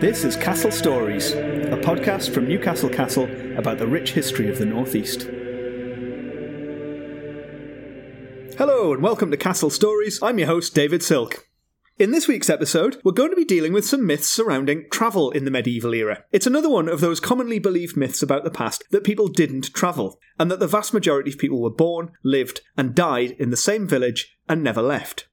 This is Castle Stories, a podcast from Newcastle Castle about the rich history of the Northeast. Hello, and welcome to Castle Stories. I'm your host, David Silk. In this week's episode, we're going to be dealing with some myths surrounding travel in the medieval era. It's another one of those commonly believed myths about the past that people didn't travel, and that the vast majority of people were born, lived, and died in the same village and never left.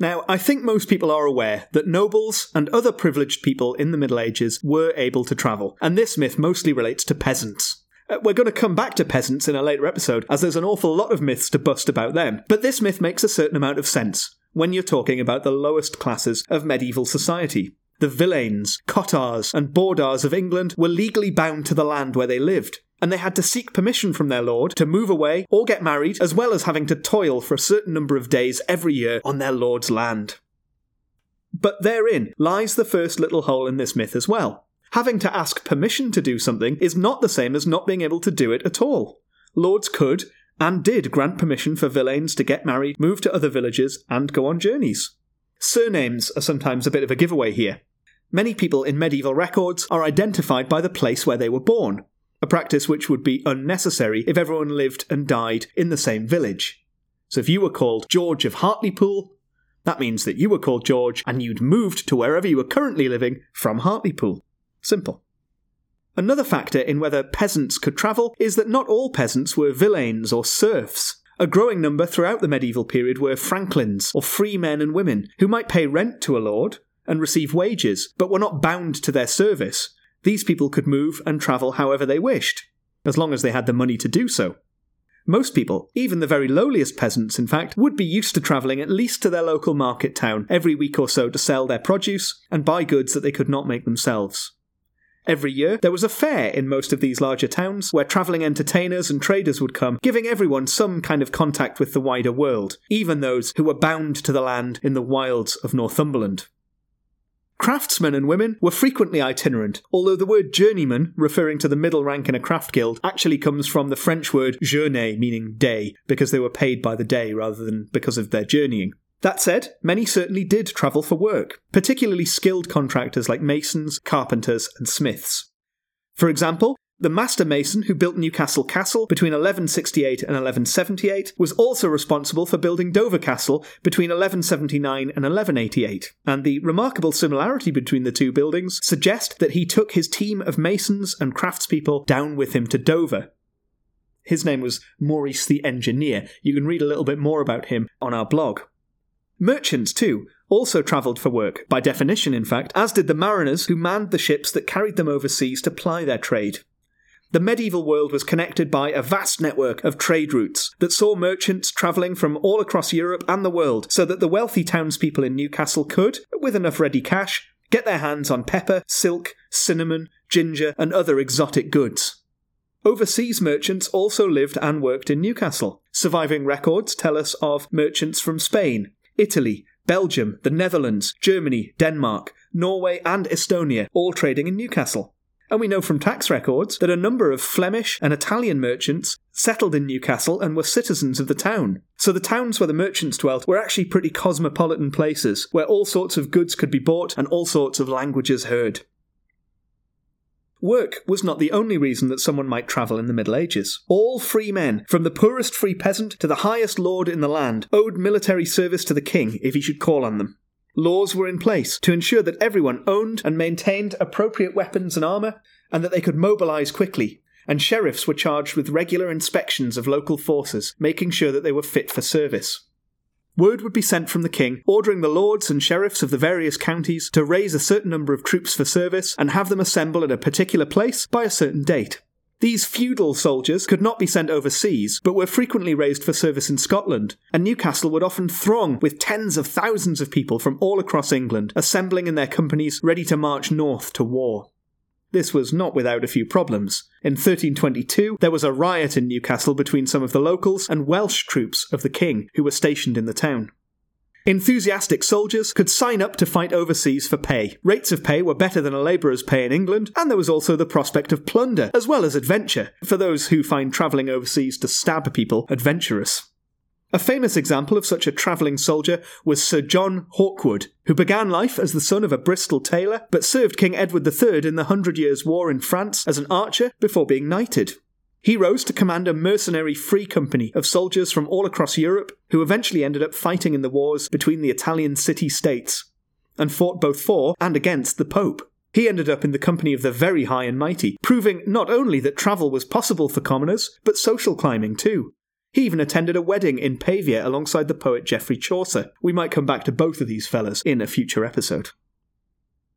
Now, I think most people are aware that nobles and other privileged people in the Middle Ages were able to travel, and this myth mostly relates to peasants. Uh, we're going to come back to peasants in a later episode, as there's an awful lot of myths to bust about them, but this myth makes a certain amount of sense when you're talking about the lowest classes of medieval society. The villeins, cottars, and bordars of England were legally bound to the land where they lived, and they had to seek permission from their lord to move away or get married, as well as having to toil for a certain number of days every year on their lord's land. But therein lies the first little hole in this myth as well. Having to ask permission to do something is not the same as not being able to do it at all. Lords could, and did grant permission for villeins to get married, move to other villages, and go on journeys. Surnames are sometimes a bit of a giveaway here. Many people in medieval records are identified by the place where they were born, a practice which would be unnecessary if everyone lived and died in the same village. So if you were called George of Hartlepool, that means that you were called George and you'd moved to wherever you were currently living from Hartlepool. Simple. Another factor in whether peasants could travel is that not all peasants were villeins or serfs. A growing number throughout the medieval period were franklins, or free men and women, who might pay rent to a lord and receive wages, but were not bound to their service, these people could move and travel however they wished, as long as they had the money to do so. Most people, even the very lowliest peasants, in fact, would be used to travelling at least to their local market town every week or so to sell their produce and buy goods that they could not make themselves. Every year, there was a fair in most of these larger towns where travelling entertainers and traders would come, giving everyone some kind of contact with the wider world, even those who were bound to the land in the wilds of Northumberland. Craftsmen and women were frequently itinerant, although the word journeyman, referring to the middle rank in a craft guild, actually comes from the French word journée, meaning day, because they were paid by the day rather than because of their journeying. That said, many certainly did travel for work, particularly skilled contractors like masons, carpenters, and smiths. For example, the master mason who built Newcastle Castle between 1168 and 1178 was also responsible for building Dover Castle between 1179 and 1188, and the remarkable similarity between the two buildings suggest that he took his team of masons and craftspeople down with him to Dover. His name was Maurice the Engineer. You can read a little bit more about him on our blog. Merchants, too, also travelled for work, by definition, in fact, as did the mariners who manned the ships that carried them overseas to ply their trade. The medieval world was connected by a vast network of trade routes that saw merchants travelling from all across Europe and the world so that the wealthy townspeople in Newcastle could, with enough ready cash, get their hands on pepper, silk, cinnamon, ginger, and other exotic goods. Overseas merchants also lived and worked in Newcastle. Surviving records tell us of merchants from Spain, Italy, Belgium, the Netherlands, Germany, Denmark, Norway, and Estonia, all trading in Newcastle. And we know from tax records that a number of Flemish and Italian merchants settled in Newcastle and were citizens of the town. So the towns where the merchants dwelt were actually pretty cosmopolitan places where all sorts of goods could be bought and all sorts of languages heard. Work was not the only reason that someone might travel in the Middle Ages. All free men, from the poorest free peasant to the highest lord in the land, owed military service to the king if he should call on them. Laws were in place to ensure that everyone owned and maintained appropriate weapons and armour, and that they could mobilise quickly, and sheriffs were charged with regular inspections of local forces, making sure that they were fit for service. Word would be sent from the king, ordering the lords and sheriffs of the various counties to raise a certain number of troops for service and have them assemble at a particular place by a certain date. These feudal soldiers could not be sent overseas, but were frequently raised for service in Scotland, and Newcastle would often throng with tens of thousands of people from all across England, assembling in their companies ready to march north to war. This was not without a few problems. In 1322, there was a riot in Newcastle between some of the locals and Welsh troops of the king who were stationed in the town. Enthusiastic soldiers could sign up to fight overseas for pay. Rates of pay were better than a labourer's pay in England, and there was also the prospect of plunder, as well as adventure, for those who find travelling overseas to stab people adventurous. A famous example of such a travelling soldier was Sir John Hawkwood, who began life as the son of a Bristol tailor, but served King Edward III in the Hundred Years' War in France as an archer before being knighted. He rose to command a mercenary free company of soldiers from all across Europe who eventually ended up fighting in the wars between the Italian city states and fought both for and against the Pope. He ended up in the company of the very high and mighty, proving not only that travel was possible for commoners, but social climbing too. He even attended a wedding in Pavia alongside the poet Geoffrey Chaucer. We might come back to both of these fellas in a future episode.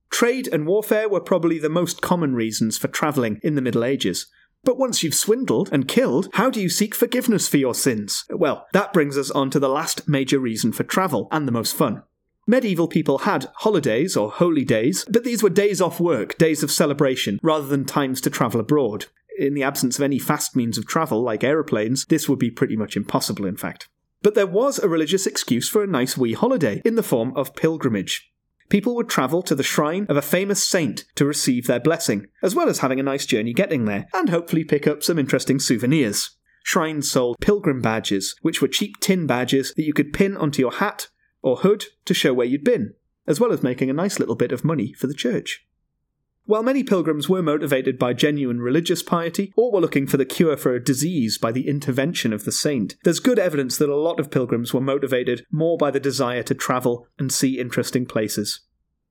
Trade and warfare were probably the most common reasons for travelling in the Middle Ages, but once you've swindled and killed, how do you seek forgiveness for your sins? Well, that brings us on to the last major reason for travel, and the most fun. Medieval people had holidays or holy days, but these were days off work, days of celebration, rather than times to travel abroad. In the absence of any fast means of travel, like aeroplanes, this would be pretty much impossible, in fact. But there was a religious excuse for a nice wee holiday, in the form of pilgrimage people would travel to the shrine of a famous saint to receive their blessing, as well as having a nice journey getting there, and hopefully pick up some interesting souvenirs. Shrines sold pilgrim badges, which were cheap tin badges that you could pin onto your hat or hood to show where you'd been, as well as making a nice little bit of money for the church. While many pilgrims were motivated by genuine religious piety, or were looking for the cure for a disease by the intervention of the saint, there's good evidence that a lot of pilgrims were motivated more by the desire to travel and see interesting places.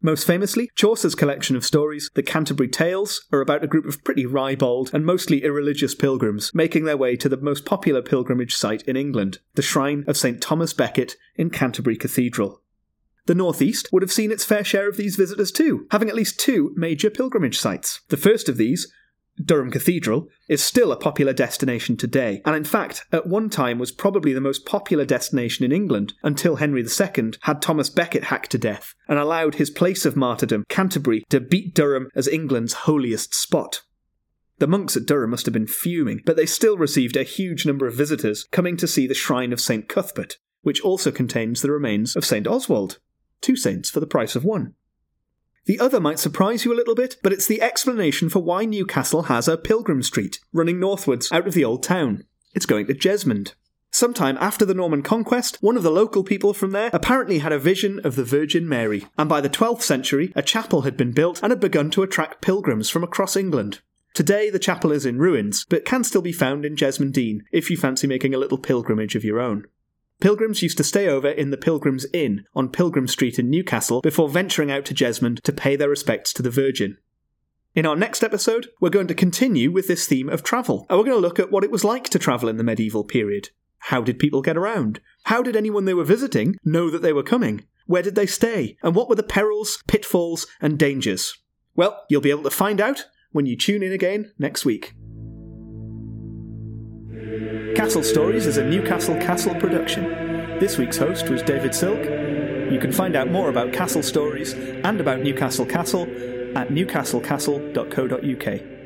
Most famously, Chaucer's collection of stories, the Canterbury Tales, are about a group of pretty ribald and mostly irreligious pilgrims making their way to the most popular pilgrimage site in England, the shrine of St Thomas Becket in Canterbury Cathedral. The Northeast would have seen its fair share of these visitors too, having at least two major pilgrimage sites. The first of these, Durham Cathedral, is still a popular destination today, and in fact, at one time was probably the most popular destination in England until Henry II had Thomas Becket hacked to death and allowed his place of martyrdom, Canterbury, to beat Durham as England's holiest spot. The monks at Durham must have been fuming, but they still received a huge number of visitors coming to see the shrine of St. Cuthbert, which also contains the remains of St. Oswald two saints for the price of one. The other might surprise you a little bit, but it's the explanation for why Newcastle has a pilgrim street running northwards out of the old town. It's going to Jesmond. Sometime after the Norman conquest, one of the local people from there apparently had a vision of the Virgin Mary, and by the 12th century, a chapel had been built and had begun to attract pilgrims from across England. Today, the chapel is in ruins, but can still be found in Jesmond Dene if you fancy making a little pilgrimage of your own. Pilgrims used to stay over in the Pilgrims Inn on Pilgrim Street in Newcastle before venturing out to Jesmond to pay their respects to the Virgin. In our next episode, we're going to continue with this theme of travel, and we're going to look at what it was like to travel in the medieval period. How did people get around? How did anyone they were visiting know that they were coming? Where did they stay? And what were the perils, pitfalls, and dangers? Well, you'll be able to find out when you tune in again next week. Castle Stories is a Newcastle Castle production. This week's host was David Silk. You can find out more about Castle Stories and about Newcastle Castle at newcastlecastle.co.uk.